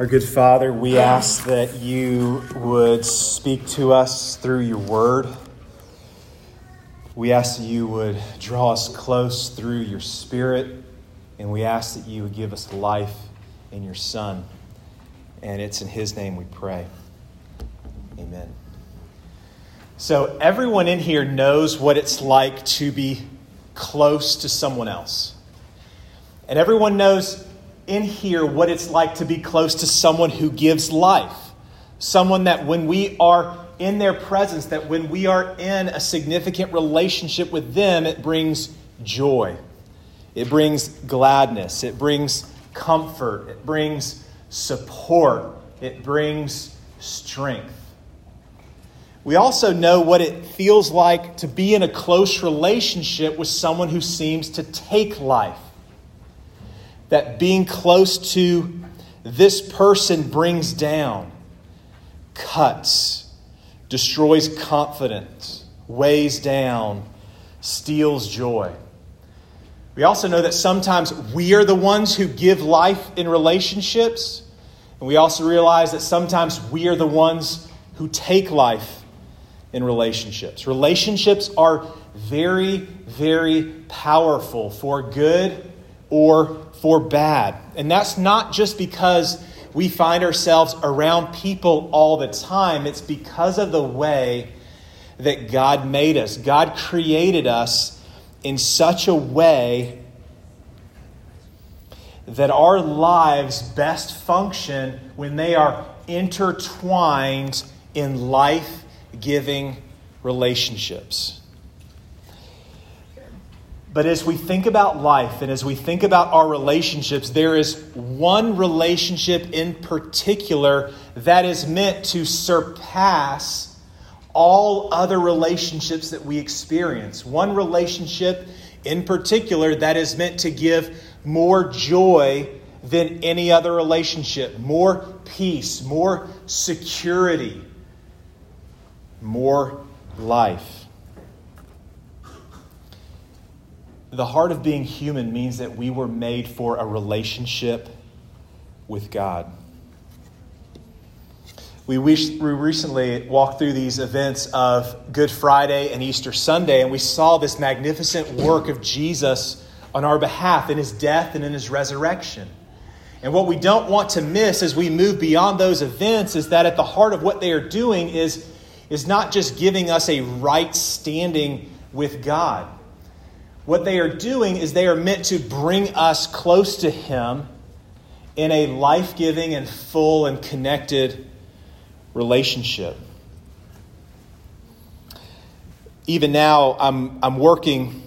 Our good Father, we ask that you would speak to us through your word. We ask that you would draw us close through your spirit, and we ask that you would give us life in your Son. And it's in his name we pray. Amen. So, everyone in here knows what it's like to be close to someone else. And everyone knows in here what it's like to be close to someone who gives life. Someone that when we are in their presence, that when we are in a significant relationship with them, it brings joy. It brings gladness. It brings comfort. It brings support. It brings strength. We also know what it feels like to be in a close relationship with someone who seems to take life that being close to this person brings down, cuts, destroys confidence, weighs down, steals joy. We also know that sometimes we are the ones who give life in relationships. And we also realize that sometimes we are the ones who take life in relationships. Relationships are very, very powerful for good or for bad. And that's not just because we find ourselves around people all the time, it's because of the way that God made us. God created us in such a way that our lives best function when they are intertwined in life giving relationships. But as we think about life and as we think about our relationships, there is one relationship in particular that is meant to surpass all other relationships that we experience. One relationship in particular that is meant to give more joy than any other relationship, more peace, more security, more life. The heart of being human means that we were made for a relationship with God. We, recently walked through these events of Good Friday and Easter Sunday, and we saw this magnificent work of Jesus on our behalf in his death and in his resurrection. And what we don't want to miss as we move beyond those events is that at the heart of what they are doing is, is not just giving us a right standing with God what they are doing is they are meant to bring us close to Him in a life giving and full and connected relationship. Even now, I'm, I'm working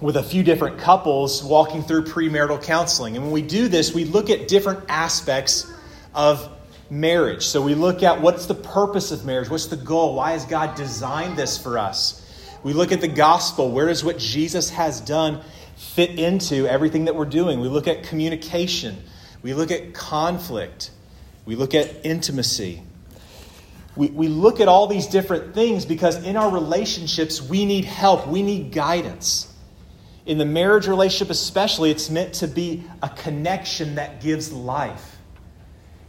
with a few different couples walking through premarital counseling. And when we do this, we look at different aspects of marriage. So we look at what's the purpose of marriage? What's the goal? Why has God designed this for us? We look at the gospel. Where does what Jesus has done fit into everything that we're doing? We look at communication. We look at conflict. We look at intimacy. We, we look at all these different things because in our relationships, we need help, we need guidance. In the marriage relationship, especially, it's meant to be a connection that gives life.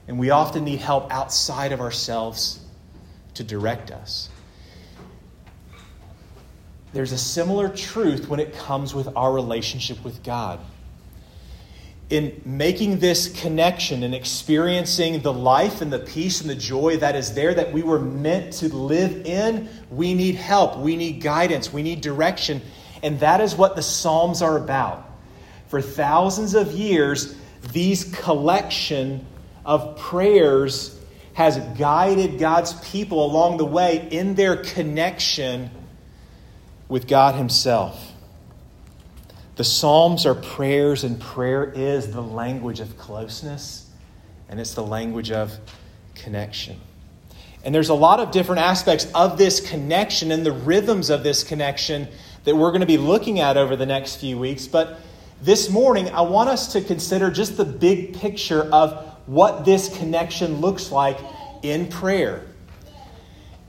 And we often need help outside of ourselves to direct us there's a similar truth when it comes with our relationship with God. In making this connection and experiencing the life and the peace and the joy that is there that we were meant to live in, we need help, we need guidance, we need direction. And that is what the Psalms are about. For thousands of years, these collection of prayers has guided God's people along the way in their connection with God Himself. The Psalms are prayers, and prayer is the language of closeness, and it's the language of connection. And there's a lot of different aspects of this connection and the rhythms of this connection that we're going to be looking at over the next few weeks. But this morning, I want us to consider just the big picture of what this connection looks like in prayer.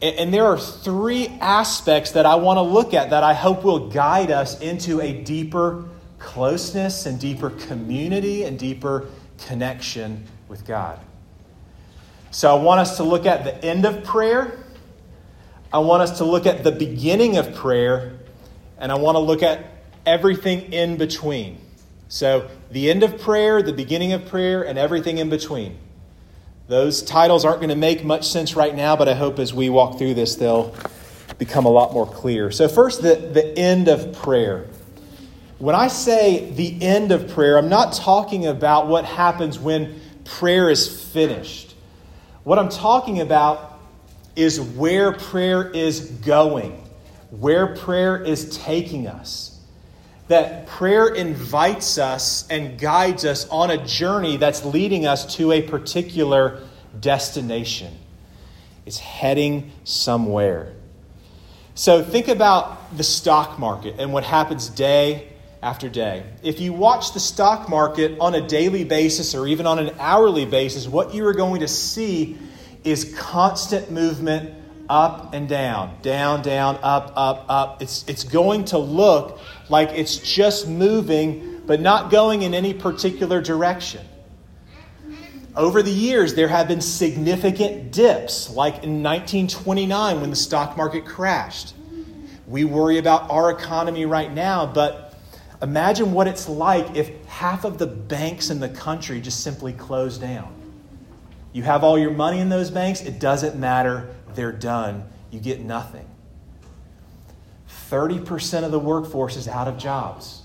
And there are three aspects that I want to look at that I hope will guide us into a deeper closeness and deeper community and deeper connection with God. So I want us to look at the end of prayer. I want us to look at the beginning of prayer. And I want to look at everything in between. So the end of prayer, the beginning of prayer, and everything in between. Those titles aren't going to make much sense right now, but I hope as we walk through this, they'll become a lot more clear. So, first, the, the end of prayer. When I say the end of prayer, I'm not talking about what happens when prayer is finished. What I'm talking about is where prayer is going, where prayer is taking us that prayer invites us and guides us on a journey that's leading us to a particular destination. It's heading somewhere. So think about the stock market and what happens day after day. If you watch the stock market on a daily basis or even on an hourly basis, what you are going to see is constant movement up and down, down, down, up, up, up. It's, it's going to look like it's just moving, but not going in any particular direction. Over the years, there have been significant dips, like in 1929 when the stock market crashed. We worry about our economy right now, but imagine what it's like if half of the banks in the country just simply closed down. You have all your money in those banks, it doesn't matter, they're done. You get nothing. 30% of the workforce is out of jobs.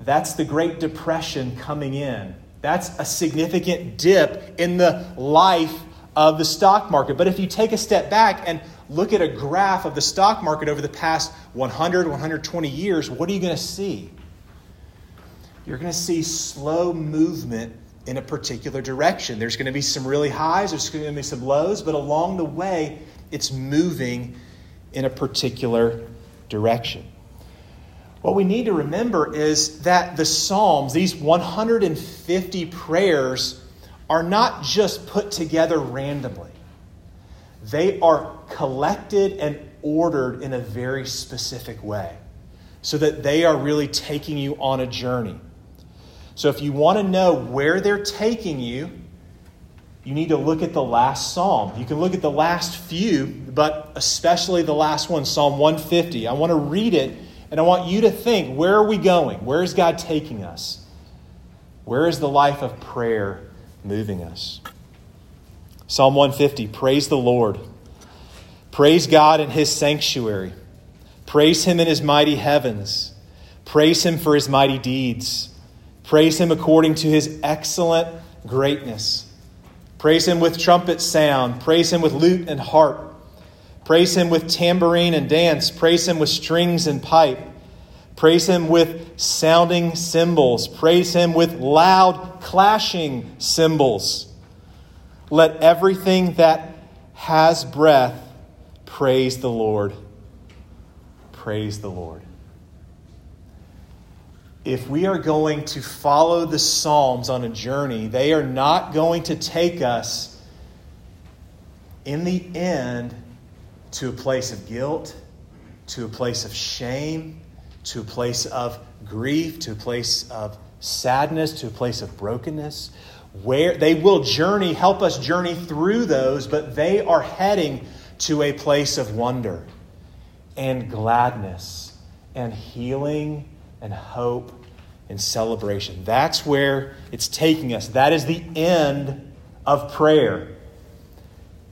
That's the Great Depression coming in. That's a significant dip in the life of the stock market. But if you take a step back and look at a graph of the stock market over the past 100, 120 years, what are you going to see? You're going to see slow movement in a particular direction. There's going to be some really highs, there's going to be some lows, but along the way, it's moving in a particular direction. What we need to remember is that the Psalms, these 150 prayers, are not just put together randomly. They are collected and ordered in a very specific way so that they are really taking you on a journey. So if you want to know where they're taking you, you need to look at the last psalm. You can look at the last few, but especially the last one, Psalm 150. I want to read it and I want you to think where are we going? Where is God taking us? Where is the life of prayer moving us? Psalm 150 Praise the Lord. Praise God in his sanctuary. Praise him in his mighty heavens. Praise him for his mighty deeds. Praise him according to his excellent greatness. Praise him with trumpet sound. Praise him with lute and harp. Praise him with tambourine and dance. Praise him with strings and pipe. Praise him with sounding cymbals. Praise him with loud clashing cymbals. Let everything that has breath praise the Lord. Praise the Lord if we are going to follow the Psalms on a journey, they are not going to take us in the end to a place of guilt, to a place of shame, to a place of grief, to a place of sadness, to a place of brokenness. Where they will journey, help us journey through those, but they are heading to a place of wonder and gladness and healing and hope and celebration. That's where it's taking us. That is the end of prayer.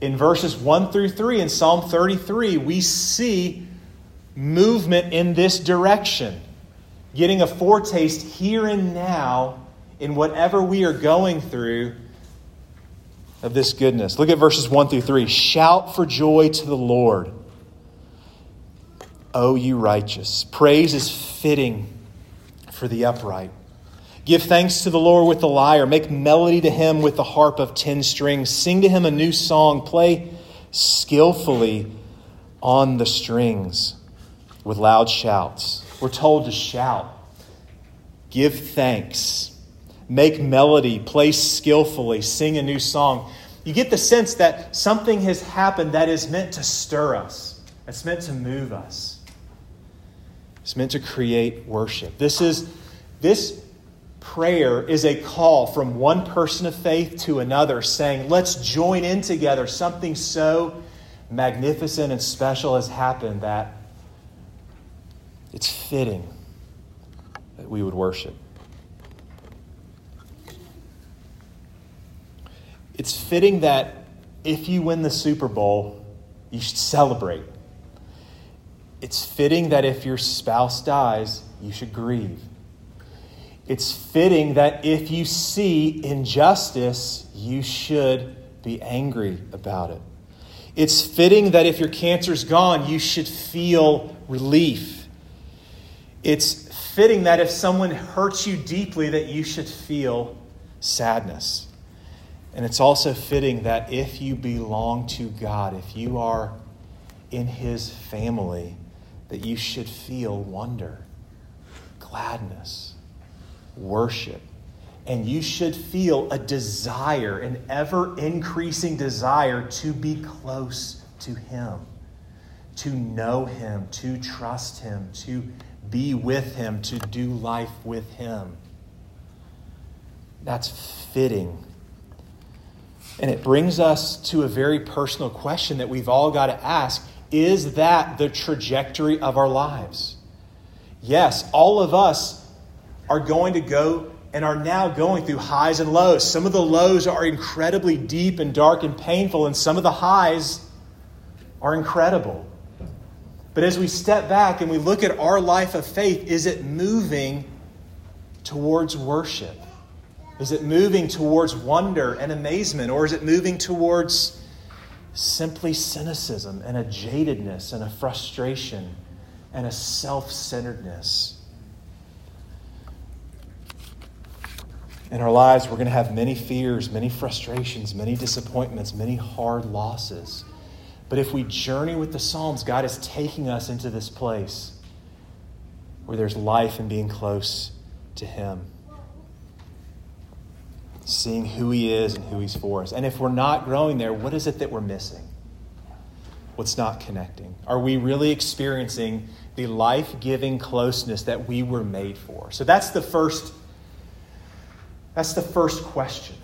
In verses 1 through 3 in Psalm 33, we see movement in this direction, getting a foretaste here and now in whatever we are going through of this goodness. Look at verses 1 through 3. Shout for joy to the Lord, O you righteous. Praise is fitting for the upright. Give thanks to the Lord with the lyre. Make melody to him with the harp of ten strings. Sing to him a new song. Play skillfully on the strings with loud shouts. We're told to shout, give thanks, make melody, play skillfully, sing a new song. You get the sense that something has happened that is meant to stir us, it's meant to move us. It's meant to create worship. This is this prayer is a call from one person of faith to another, saying, Let's join in together. Something so magnificent and special has happened that it's fitting that we would worship. It's fitting that if you win the Super Bowl, you should celebrate. It's fitting that if your spouse dies, you should grieve. It's fitting that if you see injustice, you should be angry about it. It's fitting that if your cancer's gone, you should feel relief. It's fitting that if someone hurts you deeply, that you should feel sadness. And it's also fitting that if you belong to God, if you are in His family, that you should feel wonder, gladness, worship. And you should feel a desire, an ever increasing desire to be close to Him, to know Him, to trust Him, to be with Him, to do life with Him. That's fitting. And it brings us to a very personal question that we've all got to ask Is that the trajectory of our lives? Yes, all of us are going to go and are now going through highs and lows. Some of the lows are incredibly deep and dark and painful, and some of the highs are incredible. But as we step back and we look at our life of faith, is it moving towards worship? Is it moving towards wonder and amazement, or is it moving towards simply cynicism and a jadedness and a frustration and a self centeredness? In our lives, we're going to have many fears, many frustrations, many disappointments, many hard losses. But if we journey with the Psalms, God is taking us into this place where there's life and being close to Him. Seeing who He is and who He's for us. And if we're not growing there, what is it that we're missing? What's not connecting? Are we really experiencing the life giving closeness that we were made for? So that's the first that's the first question.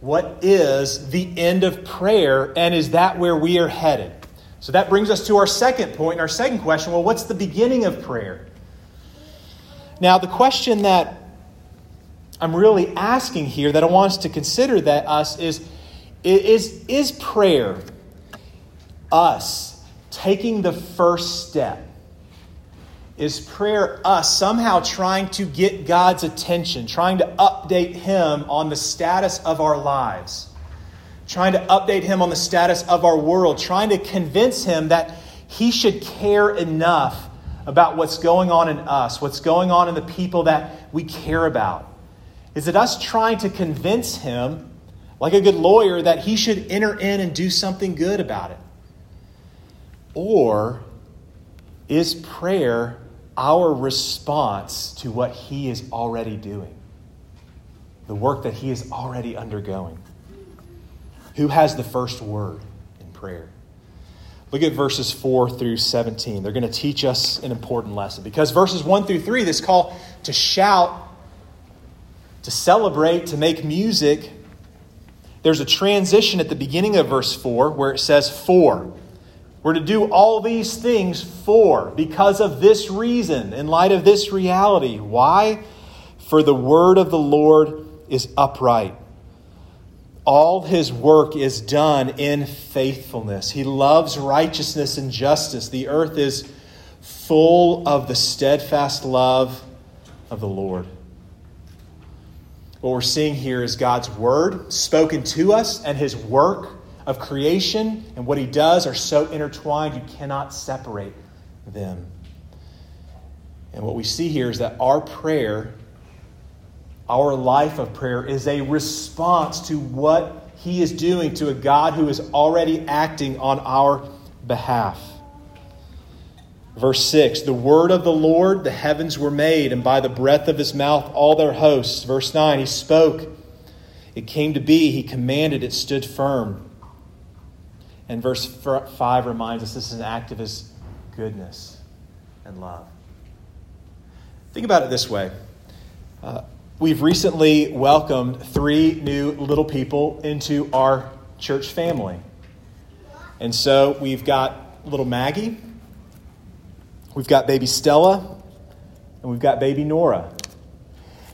What is the end of prayer, and is that where we are headed? So that brings us to our second point, and our second question well, what's the beginning of prayer? Now, the question that I'm really asking here that I want us to consider that us is is, is prayer us taking the first step is prayer us somehow trying to get God's attention, trying to update Him on the status of our lives, trying to update Him on the status of our world, trying to convince Him that He should care enough about what's going on in us, what's going on in the people that we care about? Is it us trying to convince Him, like a good lawyer, that He should enter in and do something good about it? Or is prayer our response to what He is already doing, the work that He is already undergoing. Who has the first word in prayer? Look at verses 4 through 17. They're going to teach us an important lesson because verses 1 through 3, this call to shout, to celebrate, to make music, there's a transition at the beginning of verse 4 where it says, For. We're to do all these things for, because of this reason, in light of this reality. Why? For the word of the Lord is upright. All his work is done in faithfulness. He loves righteousness and justice. The earth is full of the steadfast love of the Lord. What we're seeing here is God's word spoken to us and his work of creation and what he does are so intertwined, you cannot separate them. And what we see here is that our prayer, our life of prayer, is a response to what he is doing to a God who is already acting on our behalf. Verse 6 The word of the Lord, the heavens were made, and by the breath of his mouth all their hosts. Verse 9 He spoke, it came to be, he commanded, it stood firm. And verse 5 reminds us this is an act of his goodness and love. Think about it this way uh, we've recently welcomed three new little people into our church family. And so we've got little Maggie, we've got baby Stella, and we've got baby Nora.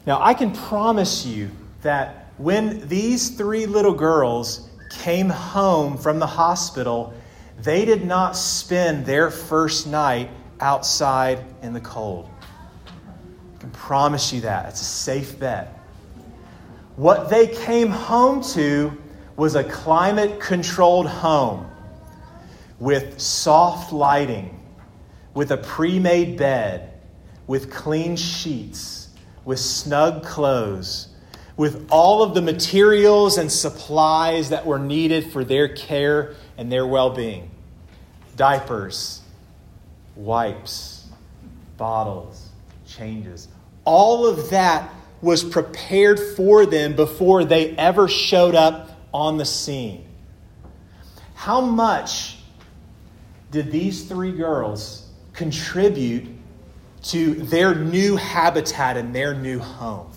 Now, I can promise you that when these three little girls came home from the hospital, they did not spend their first night outside in the cold. I can promise you that. It's a safe bet. What they came home to was a climate controlled home with soft lighting, with a pre made bed, with clean sheets, with snug clothes, with all of the materials and supplies that were needed for their care and their well being diapers, wipes, bottles, changes. All of that was prepared for them before they ever showed up on the scene. How much did these three girls contribute to their new habitat and their new home?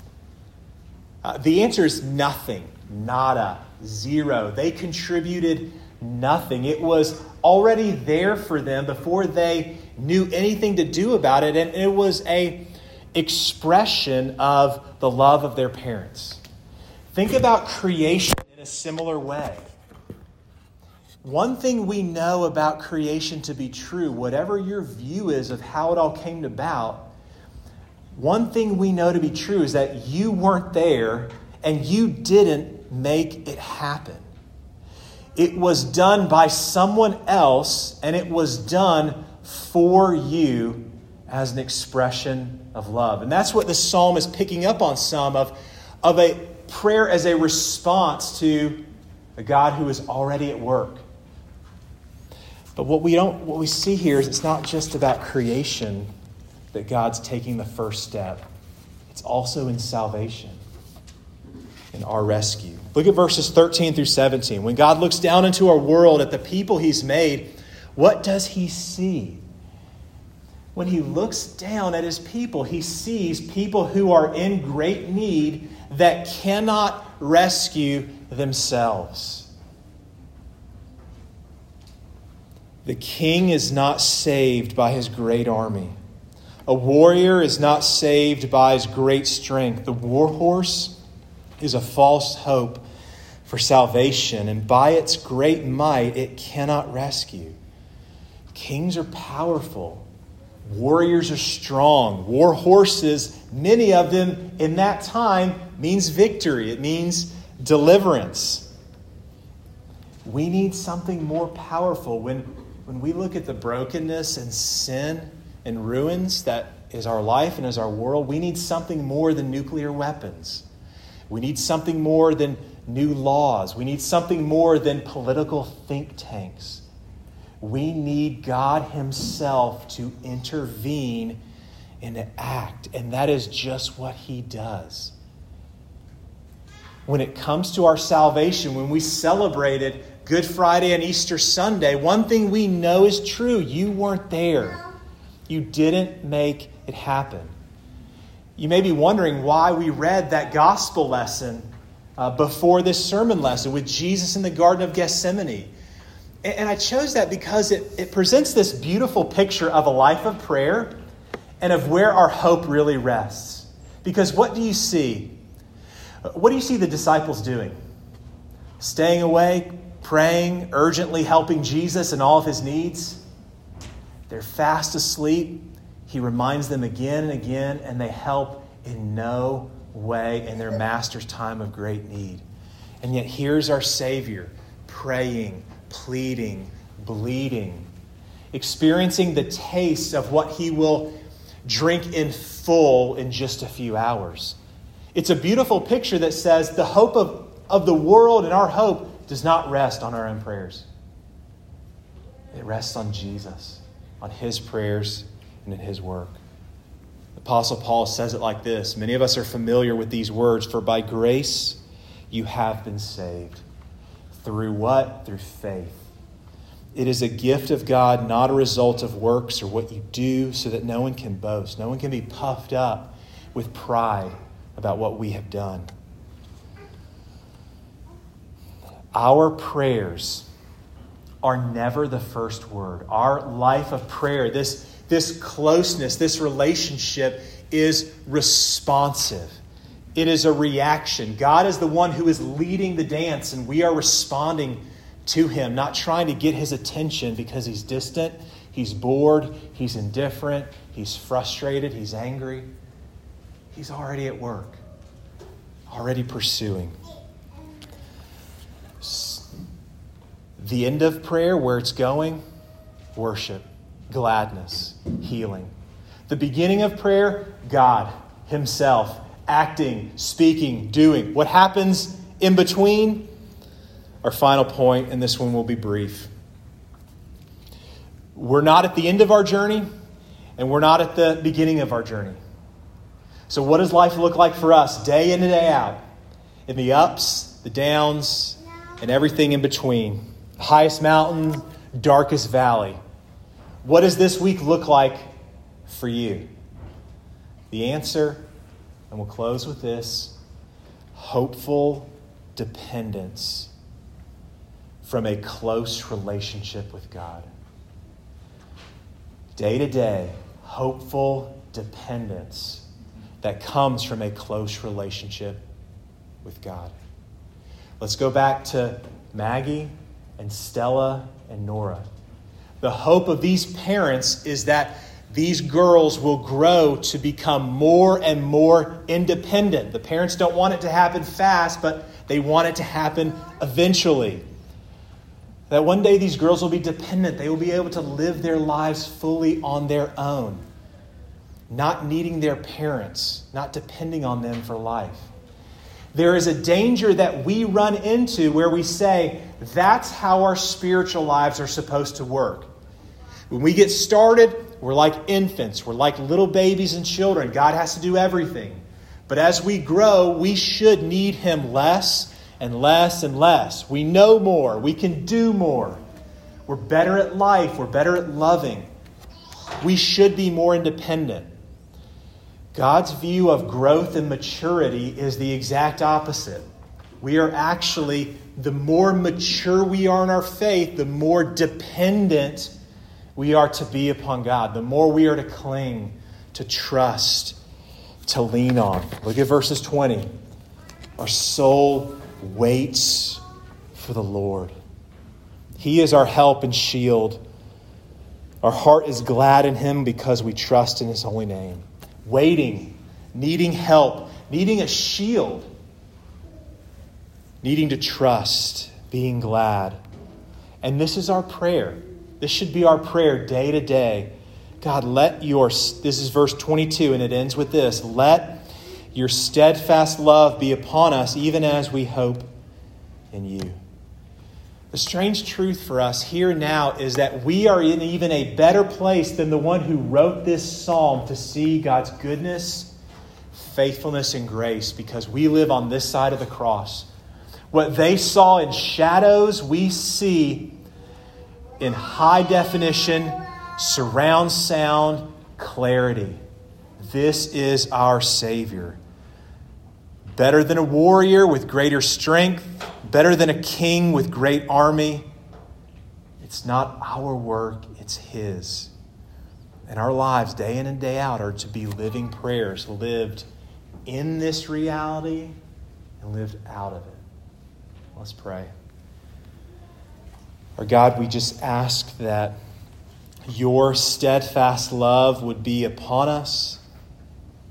Uh, the answer is nothing, nada, zero. They contributed nothing. It was already there for them before they knew anything to do about it, and it was a expression of the love of their parents. Think about creation in a similar way. One thing we know about creation to be true, whatever your view is of how it all came about, one thing we know to be true is that you weren't there and you didn't make it happen. It was done by someone else and it was done for you as an expression of love. And that's what the psalm is picking up on some of, of a prayer as a response to a God who is already at work. But what we don't what we see here is it's not just about creation that God's taking the first step. It's also in salvation, in our rescue. Look at verses 13 through 17. When God looks down into our world at the people he's made, what does he see? When he looks down at his people, he sees people who are in great need that cannot rescue themselves. The king is not saved by his great army. A warrior is not saved by his great strength. The war horse is a false hope for salvation, and by its great might, it cannot rescue. Kings are powerful, warriors are strong. War horses, many of them in that time, means victory, it means deliverance. We need something more powerful when when we look at the brokenness and sin and ruins that is our life and is our world, we need something more than nuclear weapons. We need something more than new laws. We need something more than political think tanks. We need God Himself to intervene and to act, and that is just what He does. When it comes to our salvation, when we celebrate it, Good Friday and Easter Sunday, one thing we know is true you weren't there. You didn't make it happen. You may be wondering why we read that gospel lesson uh, before this sermon lesson with Jesus in the Garden of Gethsemane. And, and I chose that because it, it presents this beautiful picture of a life of prayer and of where our hope really rests. Because what do you see? What do you see the disciples doing? Staying awake, praying, urgently helping Jesus in all of his needs. They're fast asleep. He reminds them again and again, and they help in no way in their master's time of great need. And yet, here's our Savior praying, pleading, bleeding, experiencing the taste of what he will drink in full in just a few hours. It's a beautiful picture that says the hope of, of the world and our hope does not rest on our own prayers. It rests on Jesus, on his prayers, and in his work. The Apostle Paul says it like this Many of us are familiar with these words For by grace you have been saved. Through what? Through faith. It is a gift of God, not a result of works or what you do, so that no one can boast. No one can be puffed up with pride about what we have done. Our prayers are never the first word. Our life of prayer, this, this closeness, this relationship is responsive. It is a reaction. God is the one who is leading the dance, and we are responding to Him, not trying to get His attention because He's distant, He's bored, He's indifferent, He's frustrated, He's angry. He's already at work, already pursuing. The end of prayer, where it's going, worship, gladness, healing. The beginning of prayer, God Himself, acting, speaking, doing. What happens in between? Our final point, and this one will be brief. We're not at the end of our journey, and we're not at the beginning of our journey. So, what does life look like for us day in and day out? In the ups, the downs, and everything in between highest mountain, darkest valley. What does this week look like for you? The answer, and we'll close with this hopeful dependence from a close relationship with God. Day to day, hopeful dependence that comes from a close relationship with God. Let's go back to Maggie and Stella and Nora. The hope of these parents is that these girls will grow to become more and more independent. The parents don't want it to happen fast, but they want it to happen eventually. That one day these girls will be dependent. They will be able to live their lives fully on their own, not needing their parents, not depending on them for life. There is a danger that we run into where we say, that's how our spiritual lives are supposed to work. When we get started, we're like infants, we're like little babies and children. God has to do everything. But as we grow, we should need Him less and less and less. We know more, we can do more. We're better at life, we're better at loving. We should be more independent. God's view of growth and maturity is the exact opposite. We are actually, the more mature we are in our faith, the more dependent we are to be upon God, the more we are to cling, to trust, to lean on. Look at verses 20. Our soul waits for the Lord. He is our help and shield. Our heart is glad in Him because we trust in His holy name waiting, needing help, needing a shield, needing to trust, being glad. And this is our prayer. This should be our prayer day to day. God, let your, this is verse 22, and it ends with this let your steadfast love be upon us, even as we hope in you. The strange truth for us here now is that we are in even a better place than the one who wrote this psalm to see God's goodness, faithfulness, and grace because we live on this side of the cross. What they saw in shadows, we see in high definition, surround sound, clarity. This is our Savior. Better than a warrior with greater strength, better than a king with great army. It's not our work, it's His. And our lives, day in and day out, are to be living prayers lived in this reality and lived out of it. Let's pray. Our God, we just ask that your steadfast love would be upon us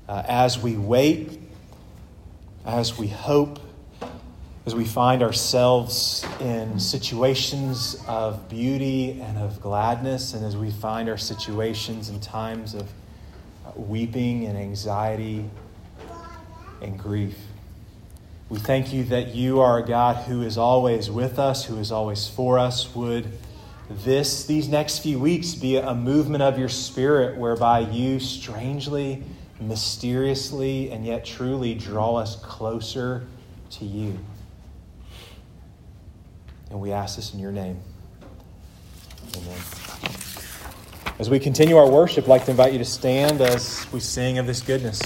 uh, as we wait, as we hope as we find ourselves in situations of beauty and of gladness, and as we find our situations in times of weeping and anxiety and grief. We thank you that you are a God who is always with us, who is always for us. Would this, these next few weeks, be a movement of your spirit whereby you strangely, mysteriously, and yet truly draw us closer to you? And we ask this in your name. Amen. As we continue our worship, I'd like to invite you to stand as we sing of this goodness.